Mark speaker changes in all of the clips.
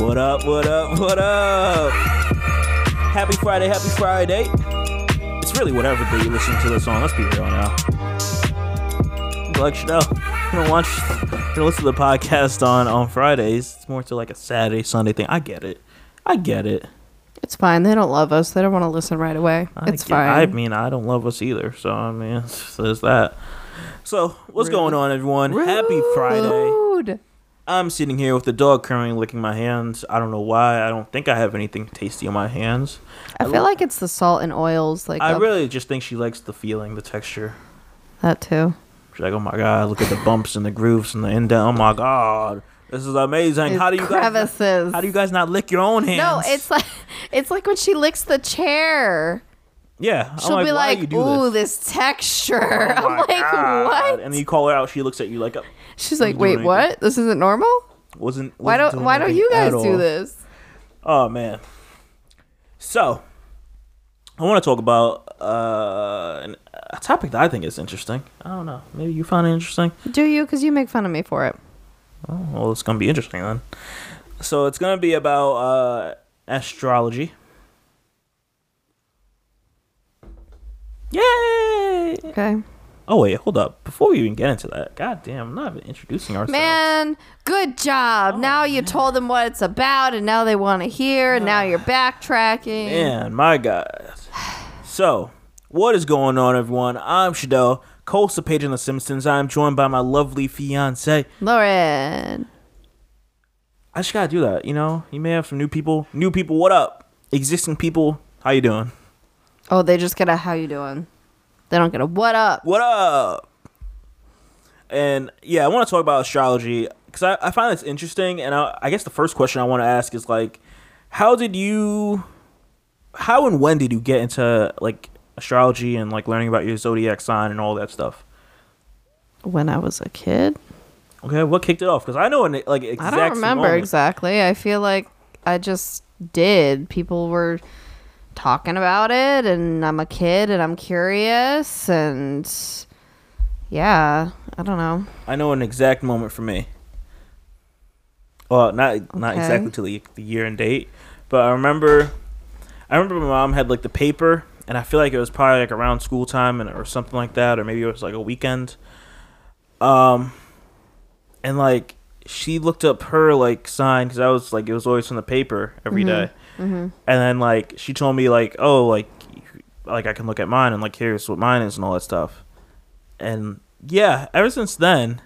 Speaker 1: What up, what up, what up? Happy Friday, happy Friday. It's really whatever day you listen to this on. Let's be real now. Like Chanel, you don't watch, you don't listen to the podcast on, on Fridays. It's more to like a Saturday, Sunday thing. I get it. I get it.
Speaker 2: It's fine. They don't love us. They don't want to listen right away.
Speaker 1: I
Speaker 2: it's
Speaker 1: get- I mean, I don't love us either. So, I mean, there's that. So, what's going on, everyone? Happy Friday. I'm sitting here with the dog currently licking my hands. I don't know why. I don't think I have anything tasty on my hands.
Speaker 2: I feel like it's the salt and oils, like
Speaker 1: I
Speaker 2: of
Speaker 1: really just think she likes the feeling, the texture.
Speaker 2: that too.
Speaker 1: She's like, oh my god, look at the bumps and the grooves and the indent. Oh my god, this is amazing. How do you guys?
Speaker 2: crevices?
Speaker 1: How do you guys not lick your own hands?
Speaker 2: No, it's like it's like when she licks the chair.
Speaker 1: yeah.
Speaker 2: She'll be like,
Speaker 1: you do
Speaker 2: "Ooh,
Speaker 1: this?
Speaker 2: this, texture."
Speaker 1: Oh
Speaker 2: I'm like,
Speaker 1: God. And then you call her out. She looks at you like, uh,
Speaker 2: She's like, "Wait, what? This isn't normal?
Speaker 1: wasn't.
Speaker 2: Why
Speaker 1: wasn't
Speaker 2: don't Why don't you guys do this?"
Speaker 1: Oh man. So, I want to talk about uh, an- a topic that I think is interesting. I don't know. Maybe you find it interesting.
Speaker 2: Do you? Because you make fun of me for it.
Speaker 1: Oh, well, it's gonna be interesting then. So it's gonna be about uh, astrology. Yay!
Speaker 2: Okay,
Speaker 1: Oh wait, hold up. Before we even get into that, god damn, I'm not even introducing ourselves.
Speaker 2: man. Good job.
Speaker 1: Oh,
Speaker 2: now you told them what it's about, and now they want to hear. And now you're ah, backtracking.
Speaker 1: Man, my God. So, what is going on, everyone? I'm Shadell, co-host of Page on The Simpsons. I'm joined by my lovely fiance.
Speaker 2: Lauren.
Speaker 1: I just gotta do that, you know. You may have some new people. New people, what up? Existing people, how you doing?
Speaker 2: Oh, they just get a how you doing. They don't get a what up.
Speaker 1: What up? And yeah, I want to talk about astrology because I, I find this interesting. And I, I guess the first question I want to ask is like, how did you, how and when did you get into like astrology and like learning about your zodiac sign and all that stuff?
Speaker 2: When I was a kid,
Speaker 1: Okay, what kicked it off? Because I know an like exact
Speaker 2: I don't remember exactly. I feel like I just did. People were talking about it, and I'm a kid, and I'm curious, and yeah, I don't know.
Speaker 1: I know an exact moment for me. Well, not not exactly to the, the year and date, but I remember, I remember my mom had like the paper, and I feel like it was probably like around school time and or something like that, or maybe it was like a weekend. Um, and like she looked up her like sign because I was like it was always from the paper every day, and then like she told me like oh like like I can look at mine and like here's what mine is and all that stuff, and yeah, ever since then,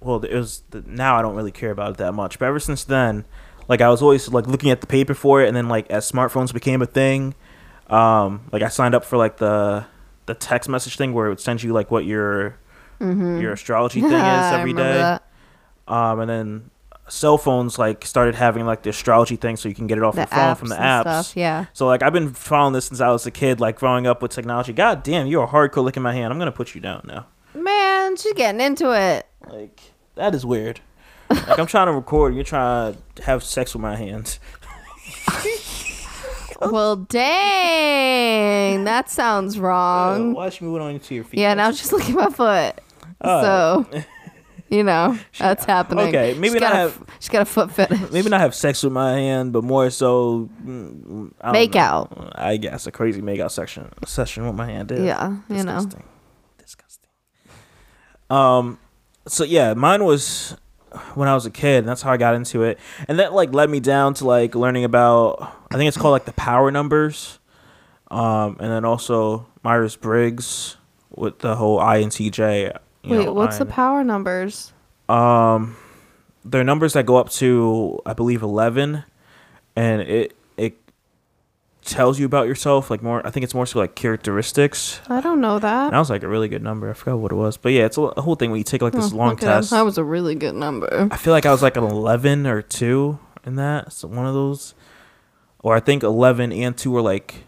Speaker 1: well, it was the, now I don't really care about it that much. But ever since then, like I was always like looking at the paper for it, and then like as smartphones became a thing, um, like I signed up for like the the text message thing where it would send you like what your your astrology thing is every day. Um, and then cell phones like started having like the astrology thing, so you can get it off
Speaker 2: The
Speaker 1: your phone from the
Speaker 2: apps stuff, yeah.
Speaker 1: So like I've been following this since I was a kid, like growing up with technology. God damn, you're a hardcore licking my hand. I'm gonna put you down now.
Speaker 2: Man, she's getting into it.
Speaker 1: Like that is weird. Like I'm trying to record, you're trying to have sex with my hands.
Speaker 2: Well, dang, that sounds
Speaker 1: Uh,
Speaker 2: why
Speaker 1: why is she moving on to your feet?
Speaker 2: Yeah, now she's looking at my foot.
Speaker 1: Oh.
Speaker 2: So, you know, that's happening.
Speaker 1: okay, maybe
Speaker 2: she's
Speaker 1: not
Speaker 2: a, she's got a foot fetish.
Speaker 1: maybe not have sex with my hand, but more so mm,
Speaker 2: Make
Speaker 1: know.
Speaker 2: out.
Speaker 1: I guess a crazy make out section session with my hand. Is.
Speaker 2: Yeah, you know.
Speaker 1: Disgusting. Disgusting. Um, so yeah, mine was when I was a kid. And that's how I got into it, and that like led me down to like learning about. I think it's called like the power numbers, um, and then also Myers Briggs with the whole INTJ.
Speaker 2: Wait,
Speaker 1: know,
Speaker 2: what's the power numbers?
Speaker 1: um, they're numbers that go up to I believe eleven, and it it tells you about yourself like more. I think it's more so like characteristics.
Speaker 2: I don't know
Speaker 1: And
Speaker 2: that.
Speaker 1: that was like a really good number. I forgot what it was, but yeah, it's a, a whole thing where you take like this
Speaker 2: Oh,
Speaker 1: long
Speaker 2: okay,
Speaker 1: test.
Speaker 2: That was a really good number.
Speaker 1: I feel like I was like an eleven or two in that. So one of those, or I think eleven and two were like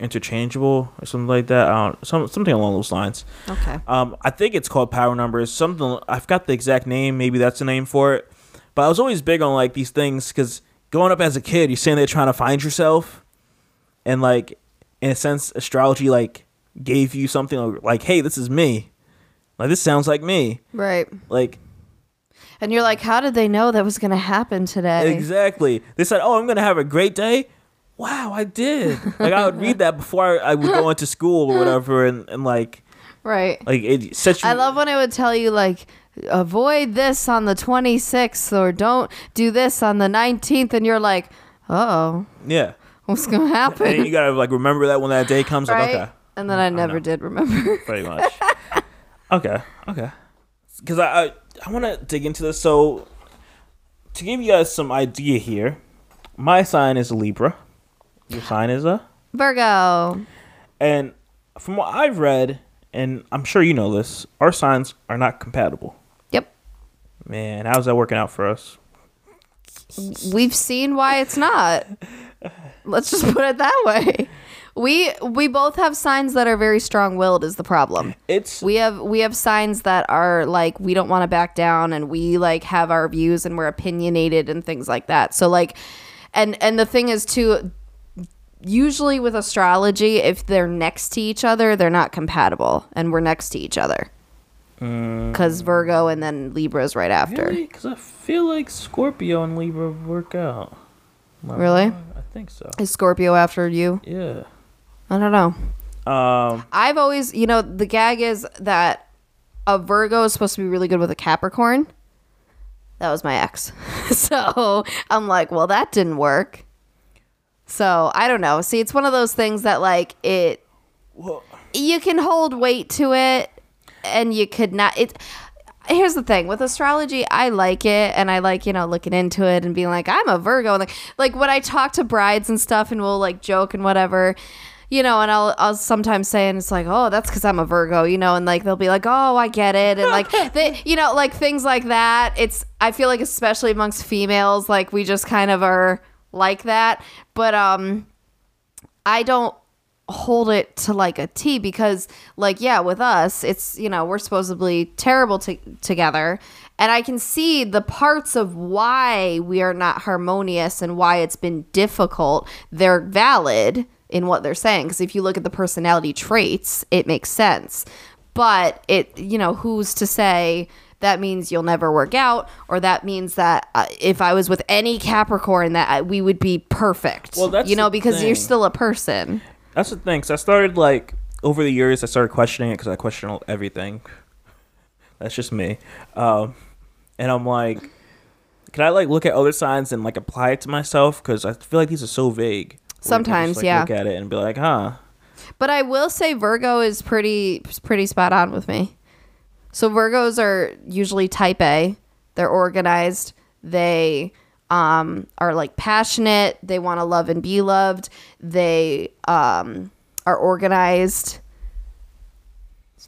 Speaker 1: interchangeable or something like that. I don't some something along those lines.
Speaker 2: Okay.
Speaker 1: Um, I think it's called Power Numbers. Something I've got the exact name. Maybe that's the name for it. But I was always big on like these things because growing up as a kid, you're sitting there trying to find yourself, and like in a sense, astrology like gave you something like, hey, this is me. Like this sounds like me.
Speaker 2: Right.
Speaker 1: Like
Speaker 2: And you're like, how did they know that was going to happen today?
Speaker 1: Exactly. They said, "Oh, I'm gonna have a great day." Wow, I did. Like I would read that before I, I would go into school or whatever, and, and like
Speaker 2: Right.
Speaker 1: like it you.
Speaker 2: I love when it would tell you like avoid this on the 26th or don't do this on the 19th and you're like, "Oh,
Speaker 1: yeah.
Speaker 2: what's going to
Speaker 1: And
Speaker 2: happen?"
Speaker 1: you gotta like remember that when that day comes.
Speaker 2: right?
Speaker 1: Like okay,
Speaker 2: And then mm, I never
Speaker 1: know.
Speaker 2: did remember.
Speaker 1: pretty much. okay, okay. Because I I, I want to dig into this. So to give you guys some idea here, my sign is Libra. Your sign is a,
Speaker 2: Virgo.
Speaker 1: and from what I've read, and I'm sure you know this, our signs are not compatible.
Speaker 2: Yep.
Speaker 1: Man, how's that working out for us?
Speaker 2: We've seen why it's not. Let's just put it that way. We we both have signs that are very strong-willed is the problem.
Speaker 1: It's
Speaker 2: We have we have signs that are like we don't want to back down and we like have our views and we're opinionated and things like that. So like and and the thing is too usually with astrology if they're next to each other they're not compatible and we're next to each other. Cuz Virgo and then Libra is right after.
Speaker 1: because I feel like Scorpio and Libra work out.
Speaker 2: Really?
Speaker 1: wrong? I think so.
Speaker 2: Is Scorpio after you?
Speaker 1: Yeah.
Speaker 2: I don't know.
Speaker 1: Um.
Speaker 2: I've always, you know, the gag is that a Virgo is supposed to be really good with a Capricorn. That was my ex. so I'm like, well, that didn't work. So I don't know. See, it's one of those things that, like, it,
Speaker 1: Well,
Speaker 2: you can hold weight to it and you could not. It, here's the thing with astrology i like it and i like you know looking into it and being like i'm a virgo and like like when i talk to brides and stuff and we'll like joke and whatever you know and i'll i'll sometimes say and it's like oh that's because i'm a virgo you know and like they'll be like oh i get it and like they you know like things like that it's i feel like especially amongst females like we just kind of are like that but um I don't hold it to like a T because like yeah with us it's you know we're supposedly terrible to- together. And I can see the parts of why we are not harmonious and why it's been difficult. They're valid in what they're saying because if you look at the personality traits it makes sense. But it you know who's to say that means you'll never work out or that means that uh, if i was with any capricorn that I, we would be perfect
Speaker 1: Well, that's
Speaker 2: you know because
Speaker 1: thing.
Speaker 2: you're still a person
Speaker 1: That's the thing. So I started like over the years, I started questioning it because I question everything. That's just me. Um, and I'm like, can I like look at other signs and like apply it to myself? Because I feel like these are so vague. Where you can
Speaker 2: Sometimes,
Speaker 1: just, like,
Speaker 2: yeah.
Speaker 1: Look at it and be like, huh.
Speaker 2: but i will say virgo is pretty pretty spot on with me so virgos are usually type a they're organized they um, are like passionate they want to love and be loved they um, are organized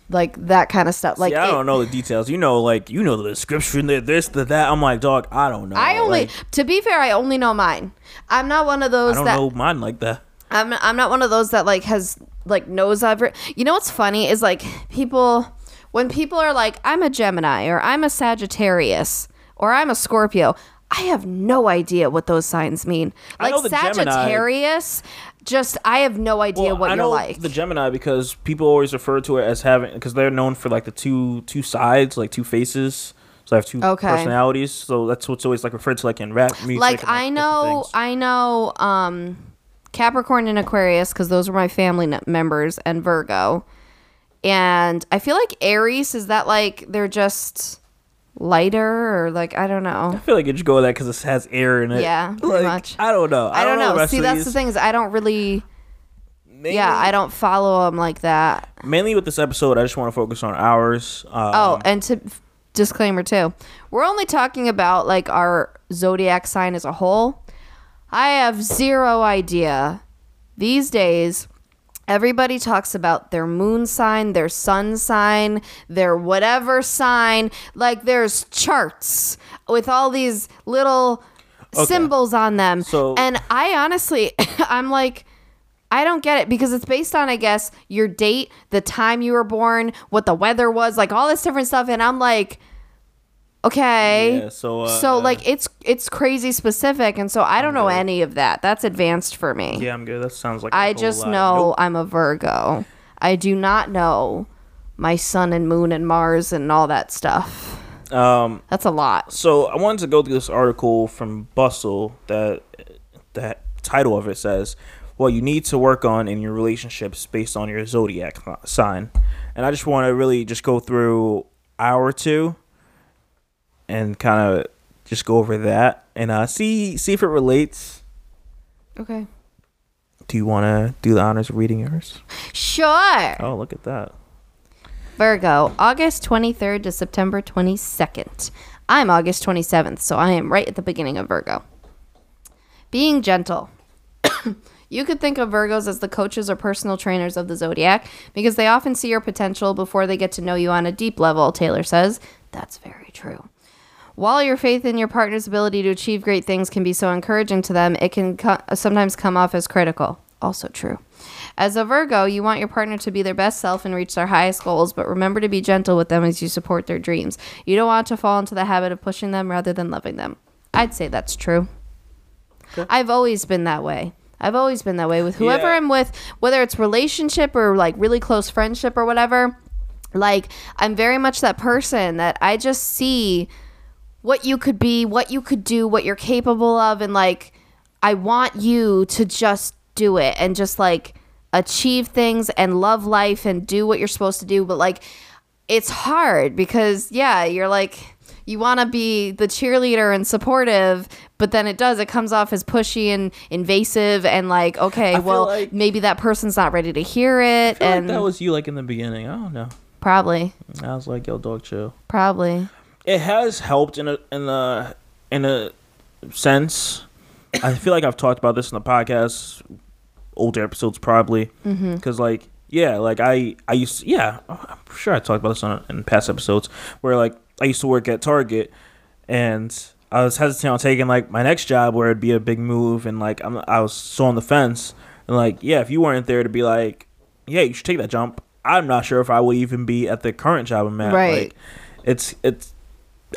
Speaker 2: like that kind of stuff like
Speaker 1: See, I
Speaker 2: it-
Speaker 1: don't know the details. You know, like you know the description, the this, the that. I'm like, dog, I don't know.
Speaker 2: I only,
Speaker 1: Like,
Speaker 2: to be fair, I only know mine. I'm not one of those.
Speaker 1: I don't
Speaker 2: that
Speaker 1: know mine like that.
Speaker 2: I'm. I'm not one of those that like has like knows every. You know what's funny is like people when people are like, I'm a Gemini or I'm a Sagittarius or I'm a Scorpio. I have no idea what those signs mean. Like
Speaker 1: the Gemini-
Speaker 2: Sagittarius, just I have no idea what
Speaker 1: I
Speaker 2: you're
Speaker 1: know
Speaker 2: like.
Speaker 1: the Gemini because people always refer to it as having because they're known for like the two two sides, like two faces. So I have two
Speaker 2: Okay.
Speaker 1: personalities. So that's what's always like referred to like in rap music.
Speaker 2: like I know. I know, um, Capricorn and Aquarius because those were my family members, and Virgo. And I feel like Aries is that like they're just lighter or like I don't know.
Speaker 1: I feel like you should go with that because it has air in it.
Speaker 2: Yeah, pretty
Speaker 1: like,
Speaker 2: much.
Speaker 1: I don't know.
Speaker 2: I don't
Speaker 1: the
Speaker 2: know. See, that's the thing is I don't really.
Speaker 1: Mainly,
Speaker 2: Yeah, I don't follow them like that.
Speaker 1: Mainly with this episode, I just want to focus on ours. Um,
Speaker 2: Oh, and to disclaimer too, we're only talking about like our zodiac sign as a whole. I have zero idea. These days, everybody talks about their moon sign, their sun sign, their whatever sign. Like there's charts with all these little symbols on them.
Speaker 1: So-
Speaker 2: and I honestly, I'm like, I don't get it because it's based on, I guess, your date, the time you were born, what the weather was, like all this different stuff. And I'm like, okay.
Speaker 1: Yeah, so, uh,
Speaker 2: so like it's it's crazy specific, and so I don't know any of that. That's advanced for me.
Speaker 1: yeah, I'm good. That sounds like
Speaker 2: I just
Speaker 1: lot.
Speaker 2: know
Speaker 1: Nope.
Speaker 2: I'm a Virgo. I do not know my sun and moon and Mars and all that stuff.
Speaker 1: Um,
Speaker 2: That's a lot.
Speaker 1: so I wanted to go through this article from Bustle that that title of it says, "What you need to work on in your relationships based on your zodiac sign," and I just want to really just go through hour two and kind of just go over that and uh, see see if it relates.
Speaker 2: Okay.
Speaker 1: Do you want to do the honors of reading yours?
Speaker 2: Sure.
Speaker 1: Oh, look at that.
Speaker 2: Virgo, August 23rd to September 22nd. I'm August 27th, so I am right at the beginning of Virgo. Being gentle. you could think of Virgos as the coaches or personal trainers of the zodiac because they often see your potential before they get to know you on a deep level, Taylor says. That's very true. While your faith in your partner's ability to achieve great things can be so encouraging to them, it can co- sometimes come off as critical. Also true. As a Virgo, you want your partner to be their best self and reach their highest goals, but remember to be gentle with them as you support their dreams. You don't want to fall into the habit of pushing them rather than loving them. I'd say that's true. I've always been that way. I've always been that way with whoever
Speaker 1: Yeah.
Speaker 2: I'm with, whether it's relationship or like really close friendship or whatever. Like, I'm very much that person that I just see what you could be, what you could do, what you're capable of, and like I want you to just do it and just like achieve things and love life and do what you're supposed to do. But like it's hard because yeah, you're like you want to be the cheerleader and supportive, but then it does it comes off as pushy and invasive and like okay, well
Speaker 1: like-
Speaker 2: maybe that person's not ready to hear it
Speaker 1: I feel
Speaker 2: and
Speaker 1: like that was you like in the beginning. I don't know.
Speaker 2: probably
Speaker 1: I was like, yo, dog, chill.
Speaker 2: probably
Speaker 1: it has helped in a in a in a sense. I feel like I've talked about this in the podcast, older episodes probably, mm-hmm. because like yeah, like I I used yeah I'm sure I talked about this on in past episodes where like I used to work at Target and I was hesitant on taking like my next job where it'd be a big move and like I'm I was so on the fence and like yeah if you weren't there to be like yeah you should take that jump I'm not sure if I would even be at the current job I'm at
Speaker 2: Right.
Speaker 1: like it's it's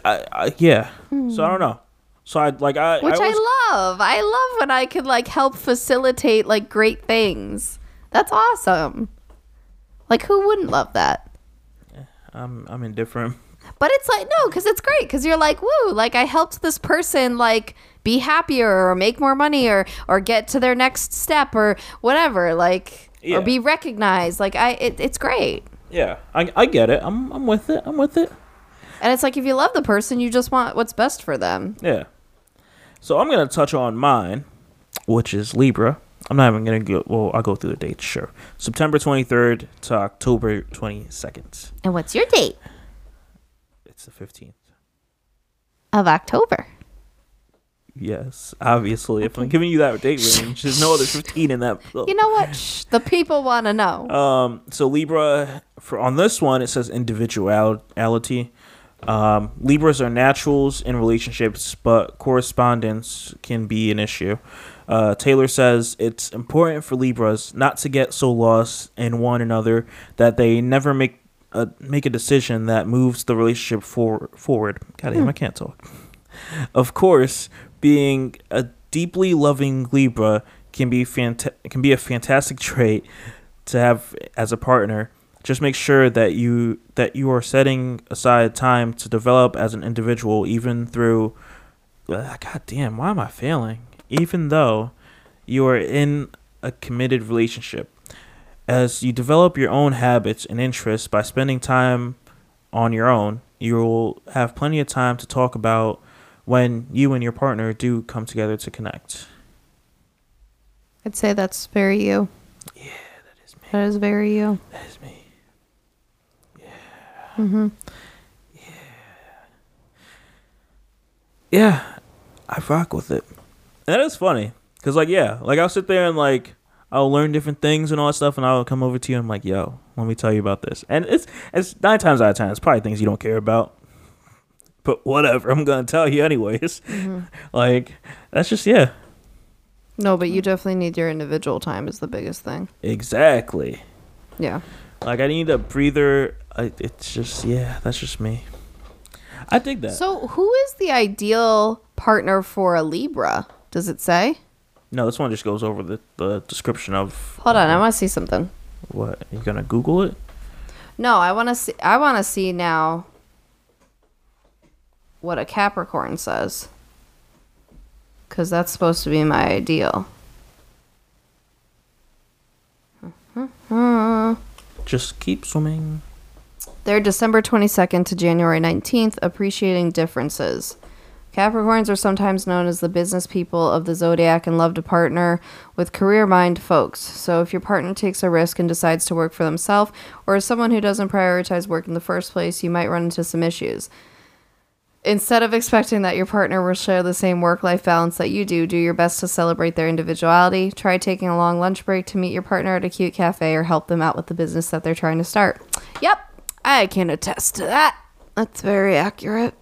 Speaker 1: I, I yeah. So I hmm. don't know. So I like I
Speaker 2: which
Speaker 1: I,
Speaker 2: I, love. I love when I can like help facilitate like great things. That's awesome. Like who wouldn't love that?
Speaker 1: I'm I'm indifferent.
Speaker 2: But it's like no, because it's great. Because you're like, woo, like I helped this person like be happier or make more money or or get to their next step or whatever, like
Speaker 1: Yeah.
Speaker 2: or be recognized. Like I, it, it's great.
Speaker 1: Yeah, I I get it. I'm I'm with it. I'm with it.
Speaker 2: And it's like if you love the person, you just want what's best for them.
Speaker 1: Yeah. So I'm gonna touch on mine, which is Libra. I'm not even gonna go. Well, I'll go through the dates. Sure. September 23rd to October 22nd.
Speaker 2: And what's your date
Speaker 1: It's the 15th.
Speaker 2: of October?
Speaker 1: Yes, obviously. If I'm giving you that date range, there's no other 15 in that.
Speaker 2: You know what? Shh, the people want to know.
Speaker 1: Um, so Libra, for on this one, it says individuality. Um, Libras are naturals in relationships, but correspondence can be an issue. Uh, Taylor says it's important for Libras not to get so lost in one another that they never make a make a decision that moves the relationship for, forward. God damn, I can't talk. Of course, being a deeply loving Libra can be fanta- can be a fantastic trait to have as a partner. Just make sure that you that you are setting aside time to develop as an individual, even through. Uh, God damn, why am I failing? Even though you are in a committed relationship, as you develop your own habits and interests by spending time on your own, you will have plenty of time to talk about when you and your partner do come together to connect.
Speaker 2: I'd say that's very you.
Speaker 1: Yeah, that is me.
Speaker 2: That is very you.
Speaker 1: That is me.
Speaker 2: Mm-hmm.
Speaker 1: Yeah, I rock with it. And that is funny. Cause like yeah, like I'll sit there and like I'll learn different things and all that stuff, and I'll come over to you and I'm like, yo, let me tell you about this. And it's it's nine times out of ten, it's probably things you don't care about. But whatever, I'm gonna tell you anyways. like that's just yeah,
Speaker 2: No, but you definitely need your individual time is the biggest thing.
Speaker 1: exactly.
Speaker 2: Yeah.
Speaker 1: Like I need a breather. I, it's just yeah, that's just me. I dig that.
Speaker 2: So, who is the ideal partner for a Libra? Does it say?
Speaker 1: no, this one just goes over the, the description of
Speaker 2: Hold on, I uh, want to see something.
Speaker 1: what you gonna Google it.
Speaker 2: No, I want to see. I want to see now. what a Capricorn says. Because that's supposed to be my ideal.
Speaker 1: Just keep swimming.
Speaker 2: They're December 22nd to January 19th, appreciating differences. Capricorns are sometimes known as the business people of the zodiac and love to partner with career mind folks. So, if your partner takes a risk and decides to work for themselves, or is someone who doesn't prioritize work in the first place, you might run into some issues. Instead of expecting that your partner will share the same work life balance that you do, do your best to celebrate their individuality. Try taking a long lunch break to meet your partner at a cute cafe or help them out with the business that they're trying to start. Yep, I can attest to that. That's very accurate.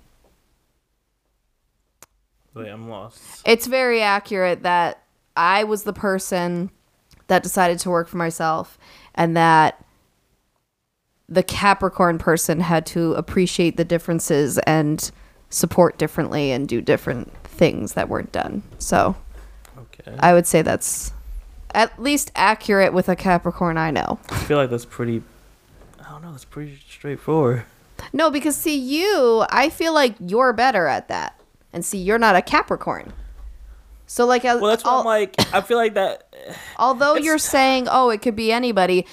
Speaker 1: Wait, I'm lost.
Speaker 2: It's very accurate that I was the person that decided to work for myself and that the Capricorn person had to appreciate the differences and support differently and do different things that weren't done. So
Speaker 1: Okay.
Speaker 2: I would say that's at least accurate with a Capricorn I know.
Speaker 1: I feel like that's pretty. I know. It's pretty straightforward.
Speaker 2: No, because see, you, I feel like you're better at that. And see, you're not a Capricorn. So, like,
Speaker 1: Well, that's what I'm like. I feel like that.
Speaker 2: although you're saying, oh, it could be anybody,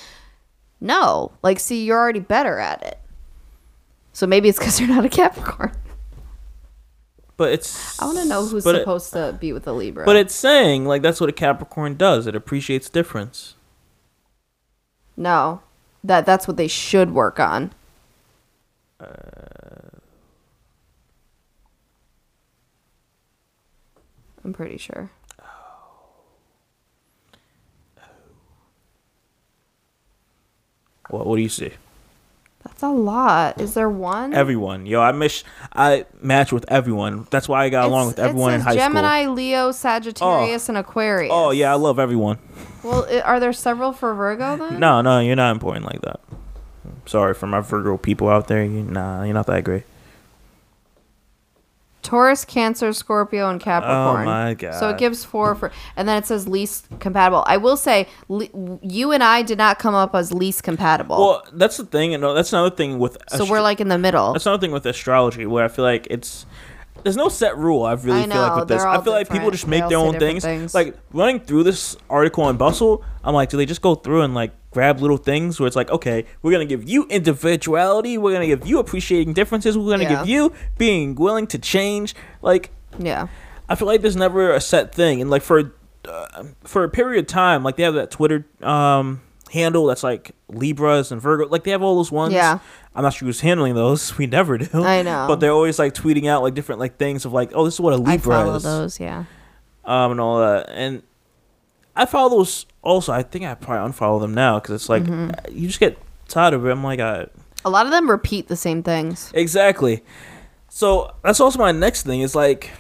Speaker 2: no. Like, see, you're already better at it. So maybe it's because you're not a Capricorn.
Speaker 1: But it's.
Speaker 2: I want to know who's
Speaker 1: but it-
Speaker 2: supposed to be with a Libra.
Speaker 1: But it's saying like that's what a Capricorn does. It appreciates difference.
Speaker 2: no, that that's what they should work on. Uh, I'm pretty sure. Oh.
Speaker 1: What What do you see?
Speaker 2: That's a lot. Is there one?
Speaker 1: Everyone, yo, I miss. I match with everyone. That's why I got along with everyone in high
Speaker 2: Gemini, Leo, Sagittarius, oh. and Aquarius.
Speaker 1: Oh yeah, I love everyone.
Speaker 2: Well, i- are there several for Virgo then?
Speaker 1: No, no, you're not important like that. Sorry for my Virgo people out there. You, nah, you're not that great.
Speaker 2: Taurus, Cancer, Scorpio, and Capricorn.
Speaker 1: Oh my god.
Speaker 2: So
Speaker 1: God.
Speaker 2: it gives four for, and then it says least compatible. I will say, le- you and I did not come up as least compatible.
Speaker 1: Well, that's the thing, and that's another thing with.
Speaker 2: so
Speaker 1: astro-
Speaker 2: we're like in the middle.
Speaker 1: That's another thing with astrology where I feel like it's there's no set rule. I really
Speaker 2: I
Speaker 1: feel like with this. I feel like people just make their own things.
Speaker 2: things.
Speaker 1: Like running through this article on Bustle, I'm like, do they just go through and like grab little things where it's like, okay, we're gonna give you individuality, we're gonna give you appreciating differences, we're gonna
Speaker 2: Yeah.
Speaker 1: give you being willing to change. Like,
Speaker 2: yeah.
Speaker 1: I feel like there's never a set thing, and like for uh, for a period of time, like they have that Twitter um handle that's like Libras and Virgo, like they have all those ones.
Speaker 2: Yeah.
Speaker 1: I'm not sure who's handling those. We never do.
Speaker 2: I know.
Speaker 1: But they're always like tweeting out like different like things of like, oh, this is what a Libra I
Speaker 2: follow
Speaker 1: is,
Speaker 2: those. Yeah.
Speaker 1: um, and all that. And I follow those also. I think I probably unfollow them now because it's like
Speaker 2: Mm-hmm.
Speaker 1: you just get tired of it. I'm like, I,
Speaker 2: A lot of them repeat the same things.
Speaker 1: exactly. So that's also my next thing. Is like.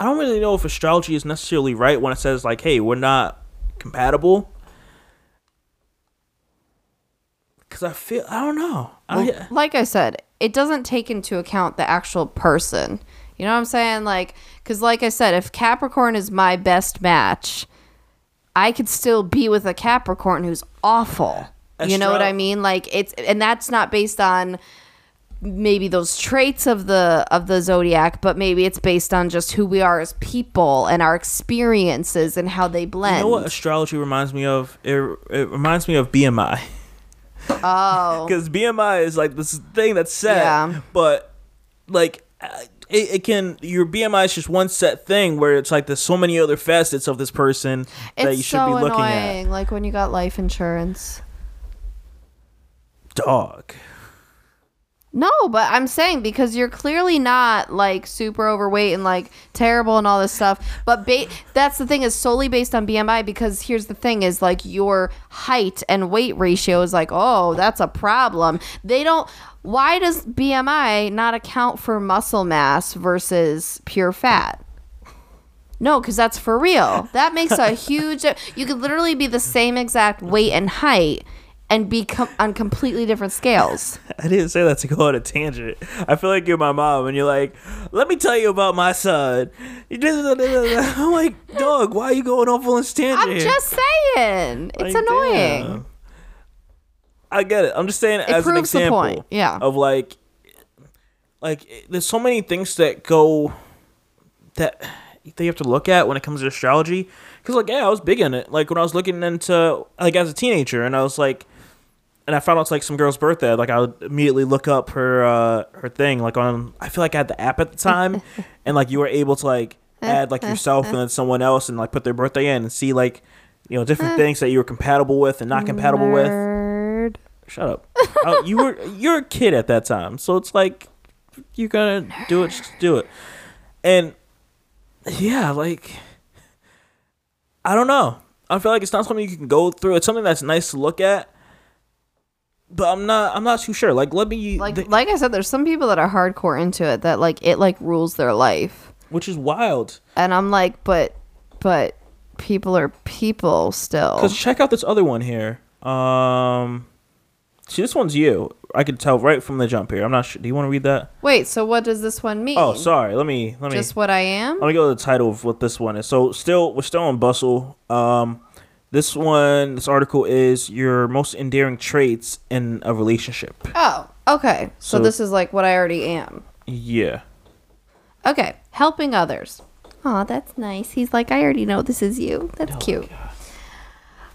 Speaker 1: I don't really know if astrology is necessarily right when it says like, "Hey, we're not compatible." Because I feel I don't know. I,
Speaker 2: Like I said, it doesn't take into account the actual person. You know what I'm saying? Like, because like I said, if Capricorn is my best match, I could still be with a Capricorn who's awful. You know what I mean? Like it's, and that's not based on maybe those traits of the of the zodiac, but maybe it's based on just who we are as people and our experiences and how they blend.
Speaker 1: You know what astrology reminds me of? It, it reminds me of BMI.
Speaker 2: Oh,
Speaker 1: Because BMI is like this thing that's set,
Speaker 2: Yeah.
Speaker 1: but like uh, it, it can your BMI is just one set thing where it's like there's so many other facets of this person that you should
Speaker 2: so
Speaker 1: be looking
Speaker 2: annoying. Like when you got life insurance.
Speaker 1: Dog.
Speaker 2: No, but I'm saying because you're clearly not like super overweight and like terrible and all this stuff. But ba- that's the thing is solely based on BMI because here's the thing is like your height and weight ratio is like, oh, that's a problem. They don't. Why does BMI not account for muscle mass versus pure fat? No, because that's for real. That makes a huge. You could literally be the same exact weight and height and be com- on completely different scales.
Speaker 1: I didn't say that to go on a tangent. I feel like you're my mom and you're like, let me tell you about my son. I'm like, dog, why are you going off on this tangent?
Speaker 2: I'm just saying. It's
Speaker 1: Like,
Speaker 2: annoying.
Speaker 1: damn. I get it. I'm just saying as an example
Speaker 2: point, yeah.
Speaker 1: of like, like there's so many things that go that that you have to look at when it comes to astrology. Because like, yeah, I was big in it. Like when I was looking into like as a teenager, and I was like, and I found out it's like some girl's birthday. Like I would immediately look up her uh her thing. Like on, I feel like I had the app at the time, and like you were able to like add like yourself and then someone else and like put their birthday in and see like you know different things that you were compatible with and not compatible with. Shut up. Oh, you were you're a kid at that time, so it's like you're gonna do it, just do it. And yeah, like I don't know. I feel like it's not something you can go through. It's something that's nice to look at, but I'm not. I'm not too sure. Like, let me.
Speaker 2: Like
Speaker 1: th-
Speaker 2: like I said, there's some people that are hardcore into it that like it like rules their life.
Speaker 1: which is wild.
Speaker 2: And I'm like, but but people are people still.
Speaker 1: Cause check out this other one here. Um, see, this one's you. I could tell right from the jump here. I'm not sure. Do you want to read that?
Speaker 2: Wait, so what does this one mean?
Speaker 1: Oh, sorry. Let me. Let me.
Speaker 2: Just what I am?
Speaker 1: Let me go to the title of what this one is. So still we're still on bustle. Um this one this article is your most endearing traits in a relationship.
Speaker 2: Oh, okay. So,
Speaker 1: So-
Speaker 2: this is like what I already am.
Speaker 1: Yeah.
Speaker 2: Okay, helping others. Oh, that's nice. He's like, I already know this is you. That's cute.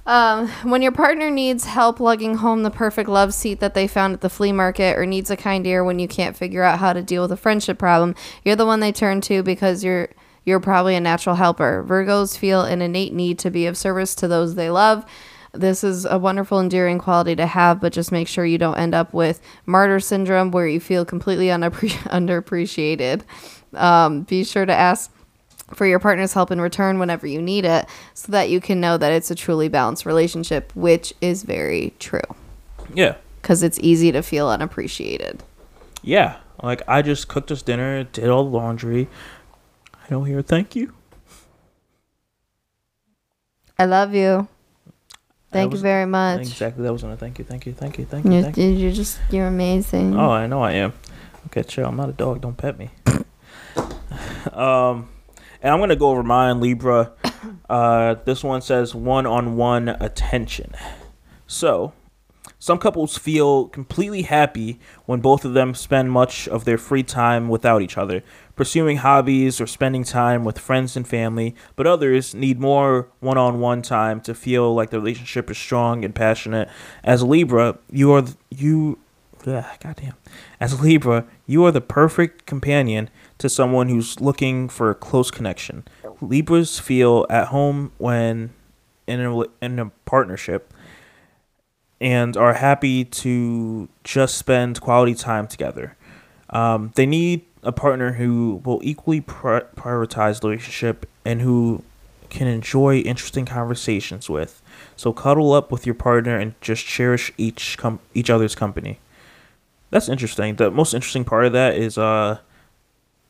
Speaker 2: Um, when your partner needs help lugging home the perfect love seat that they found at the flea market or needs a kind ear when you can't figure out how to deal with a friendship problem, you're the one they turn to because you're you're probably a natural helper. Virgos feel an innate need to be of service to those they love. This is a wonderful, endearing quality to have, but just make sure you don't end up with martyr syndrome where you feel completely unappre- underappreciated. Um, be sure to ask for your partner's help in return whenever you need it so that you can know that it's a truly balanced relationship, which is very true
Speaker 1: Yeah.
Speaker 2: because it's easy to feel unappreciated.
Speaker 1: Yeah. Like I just cooked us dinner, did all the laundry. I don't hear a thank you.
Speaker 2: I love you. Thank
Speaker 1: was-
Speaker 2: you very much.
Speaker 1: Exactly. That wasn't a thank you, thank you, thank you, thank you,
Speaker 2: You're,
Speaker 1: thank you.
Speaker 2: you're just, you're amazing.
Speaker 1: Oh, I know I am. Okay, chill. I'm not a dog. Don't pet me. um, and I'm gonna go over mine, Libra. Uh, this one says one-on-one attention. So, some couples feel completely happy when both of them spend much of their free time without each other, pursuing hobbies or spending time with friends and family. But others need more one-on-one time to feel like the relationship is strong and passionate. As a Libra, you are you Ugh, goddamn. As a Libra, you are the perfect companion to someone who's looking for a close connection. Libras feel at home when in a, in a partnership and are happy to just spend quality time together. Um, they need a partner who will equally pri- prioritize the relationship and who can enjoy interesting conversations with. So cuddle up with your partner and just cherish each com- each other's company. That's interesting. The most interesting part of that is uh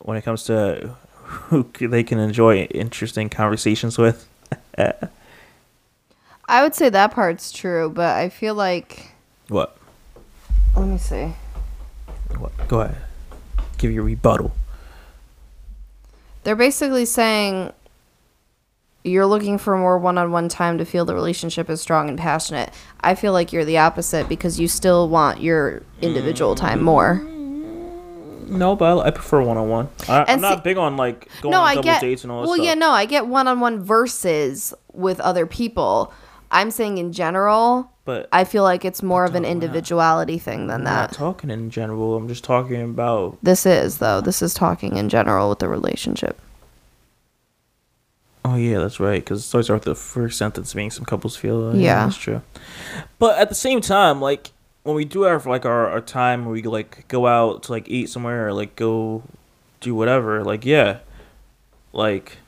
Speaker 1: when it comes to who they can enjoy interesting conversations with.
Speaker 2: I would say that part's true, but I feel like.
Speaker 1: What?
Speaker 2: Let me see.
Speaker 1: What? Go ahead. Give your rebuttal.
Speaker 2: They're basically saying you're looking for more one-on-one time to feel the relationship is strong and passionate. I feel like you're the opposite because you still want your individual time more.
Speaker 1: No, but I, I prefer one on one. I'm
Speaker 2: And
Speaker 1: not big on like going
Speaker 2: no,
Speaker 1: on
Speaker 2: I
Speaker 1: double
Speaker 2: get.
Speaker 1: dates and all that
Speaker 2: well,
Speaker 1: stuff.
Speaker 2: yeah, no, I get one-on-one versus with other people. I'm saying in general,
Speaker 1: But
Speaker 2: I feel like it's more of an individuality thing than
Speaker 1: I'm not
Speaker 2: that.
Speaker 1: talking in general. I'm just talking about
Speaker 2: This is though. This is talking in general with the relationship.
Speaker 1: Oh yeah, that's right. Because it starts with the first sentence being some couples feel. Uh,
Speaker 2: Yeah.
Speaker 1: that's true. But at the same time, like when we do have like our, our time where we like go out to like eat somewhere or like go do whatever, like yeah, like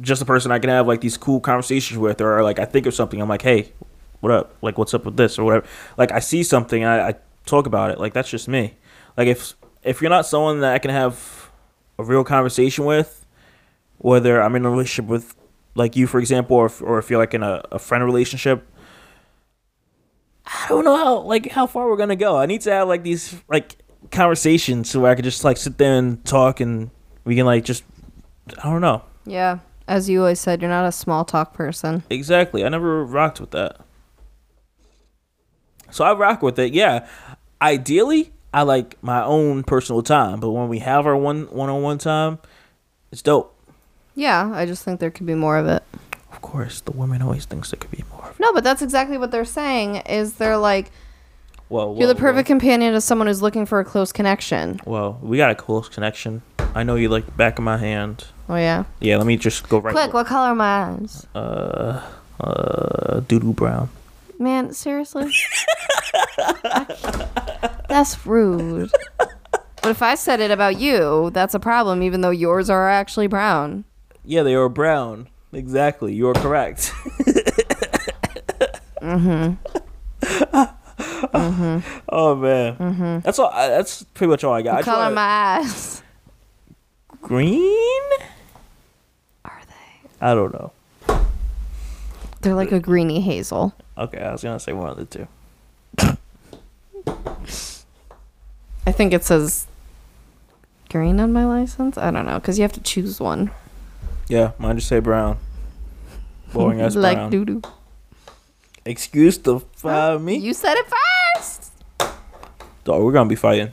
Speaker 1: just a person I can have like these cool conversations with, or like I think of something, I'm like, hey, what up? Like what's up with this or whatever. Like I see something, I, I talk about it. Like that's just me. Like if if you're not someone that I can have a real conversation with whether I'm in a relationship with like you, for example, or if, or if you're like in a, a friend relationship. I don't know how like how far we're gonna go. I need to have like these like conversations so I could just like sit there and talk and we can like just I don't know
Speaker 2: Yeah, as you always said, you're not a small talk person.
Speaker 1: exactly. I never rocked with that. So I rock with it. Yeah. Ideally, I like my own personal time, but when we have our one one on one time, it's dope.
Speaker 2: Yeah, I just think there could be more of it.
Speaker 1: Of course, the woman always thinks there could be more.
Speaker 2: No, but that's exactly what they're saying. Is they're like
Speaker 1: Well,
Speaker 2: you're the perfect companion to someone who's looking for a close connection.
Speaker 1: Well, we got a close connection. I know you like the back of my hand.
Speaker 2: Oh yeah.
Speaker 1: Yeah, let me just go right.
Speaker 2: Quick, what color are my eyes?
Speaker 1: Uh, uh, doodoo brown.
Speaker 2: Man, seriously? that's rude. But if I said it about you, that's a problem, even though yours are actually brown.
Speaker 1: Yeah, they are brown. Exactly. You are correct.
Speaker 2: Mm-hmm.
Speaker 1: Oh man. That's all. That's pretty much all I got.
Speaker 2: What color my eyes?
Speaker 1: Green.
Speaker 2: Are they?
Speaker 1: I don't know.
Speaker 2: They're like a greeny hazel.
Speaker 1: Okay, I was gonna say one of the two.
Speaker 2: I think it says green on my license. I don't know, because you have to choose one.
Speaker 1: Yeah, mine just say brown. Boring ass
Speaker 2: like
Speaker 1: brown.
Speaker 2: doo doo.
Speaker 1: Excuse the fire me.
Speaker 2: You said it first.
Speaker 1: Dog, we're gonna be fighting.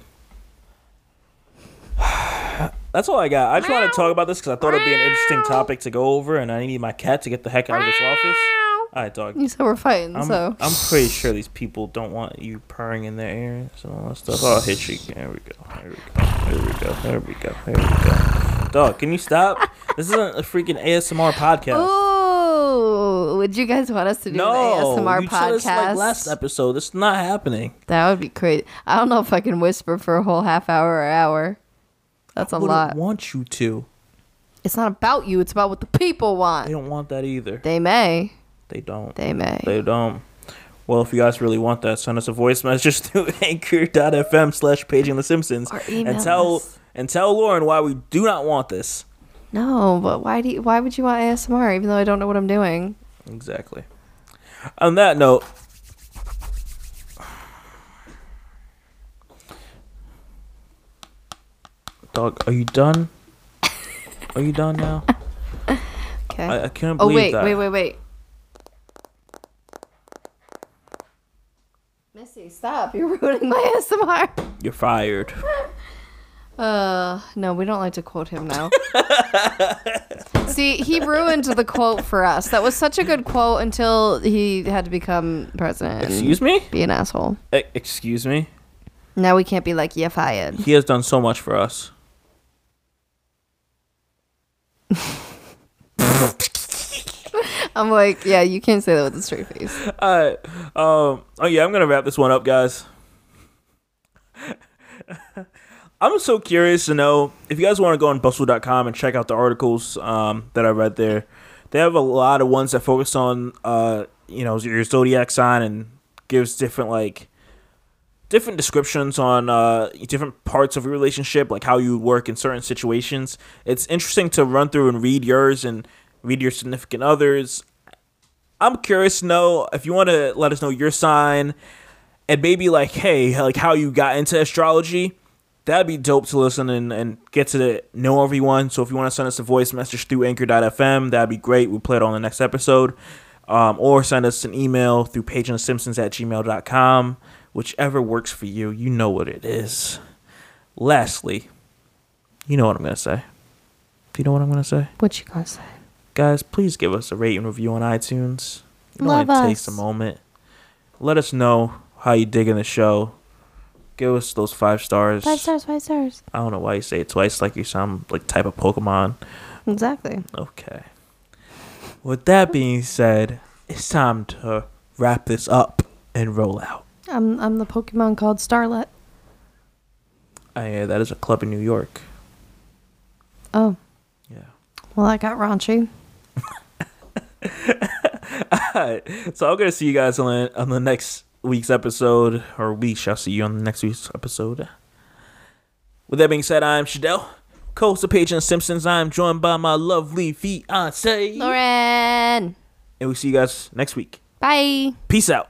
Speaker 1: That's all I got. I just want to talk about this because I thought it'd be an interesting topic to go over, and I need my cat to get the heck out of this office. All right, dog.
Speaker 2: You said we're fighting,
Speaker 1: I'm,
Speaker 2: so
Speaker 1: I'm pretty sure these people don't want you purring in their ears and all that stuff. I'll hit you. There we go. There we go. There we go. There we go. There we go. Dog, can you stop? This isn't a freaking ASMR podcast.
Speaker 2: Ooh, would you guys want us to do
Speaker 1: no,
Speaker 2: an ASMR
Speaker 1: you said this like
Speaker 2: podcast?
Speaker 1: last episode. This is not happening.
Speaker 2: that would be great. I don't know if I can whisper for a whole half hour or hour. That's a
Speaker 1: Wouldn't
Speaker 2: lot.
Speaker 1: want you to.
Speaker 2: It's not about you. It's about what the people want.
Speaker 1: They don't want that either.
Speaker 2: They may.
Speaker 1: They don't.
Speaker 2: They may.
Speaker 1: They don't. Well, if you guys really want that, send us a voice message through anchor.fm slash paging the Simpsons and tell
Speaker 2: us.
Speaker 1: and tell Lauren why we do not want this.
Speaker 2: No, but why do you, why would you want ASMR even though I don't know what I'm doing?
Speaker 1: Exactly. On that note, dog, are you done? Are you done now?
Speaker 2: Okay.
Speaker 1: I, I can't
Speaker 2: oh wait,
Speaker 1: that.
Speaker 2: wait, wait, wait. Missy, stop! You're ruining my ASMR.
Speaker 1: You're fired.
Speaker 2: Uh, no, we don't like to quote him now. See, he ruined the quote for us. That was such a good quote until he had to become president.
Speaker 1: Excuse me?
Speaker 2: Be an asshole.
Speaker 1: E- excuse me?
Speaker 2: Now we can't be like, yeah, fired.
Speaker 1: He has done so much for us.
Speaker 2: I'm like, yeah, you can't say that with a straight face.
Speaker 1: Alright. Um oh yeah, I'm gonna wrap this one up, guys. I'm so curious to know if you guys want to go on bustle.com and check out the articles um, that I read there. They have a lot of ones that focus on uh, you know, your zodiac sign and gives different like different descriptions on uh, different parts of your relationship, like how you work in certain situations. It's interesting to run through and read yours and read your significant others. I'm curious to know if you want to let us know your sign and maybe like, hey, like how you got into astrology. That'd be dope to listen and, and get to know everyone. So if you want to send us a voice message through anchor.fm, that'd be great. We'll play it on the next episode. Um, or send us an email through pageandthesimpsons at gmail.com. Whichever works for you. You know what it is. Lastly, you know what I'm going to say. Do you know what I'm going to say?
Speaker 2: What you gonna say?
Speaker 1: Guys, please give us a rate and review on iTunes. It
Speaker 2: Love
Speaker 1: only takes a moment. Let us know how you digging the show. Give us those five stars.
Speaker 2: Five stars, five stars.
Speaker 1: I don't know why you say it twice like you sound like type of Pokemon.
Speaker 2: Exactly.
Speaker 1: Okay. With that being said, it's time to wrap this up and roll out.
Speaker 2: I'm I'm the Pokemon called Starlet.
Speaker 1: I, uh, that is a club in New York.
Speaker 2: Oh,
Speaker 1: Yeah.
Speaker 2: well, I got raunchy.
Speaker 1: Alright, so I'm gonna see you guys on the, on the next week's episode, or we shall see you on the next week's episode. With that being said, I'm Shadell, co-host of Page and Simpsons. I'm joined by my lovely fiance,
Speaker 2: Lauren.
Speaker 1: and we see you guys next week.
Speaker 2: Bye.
Speaker 1: Peace out.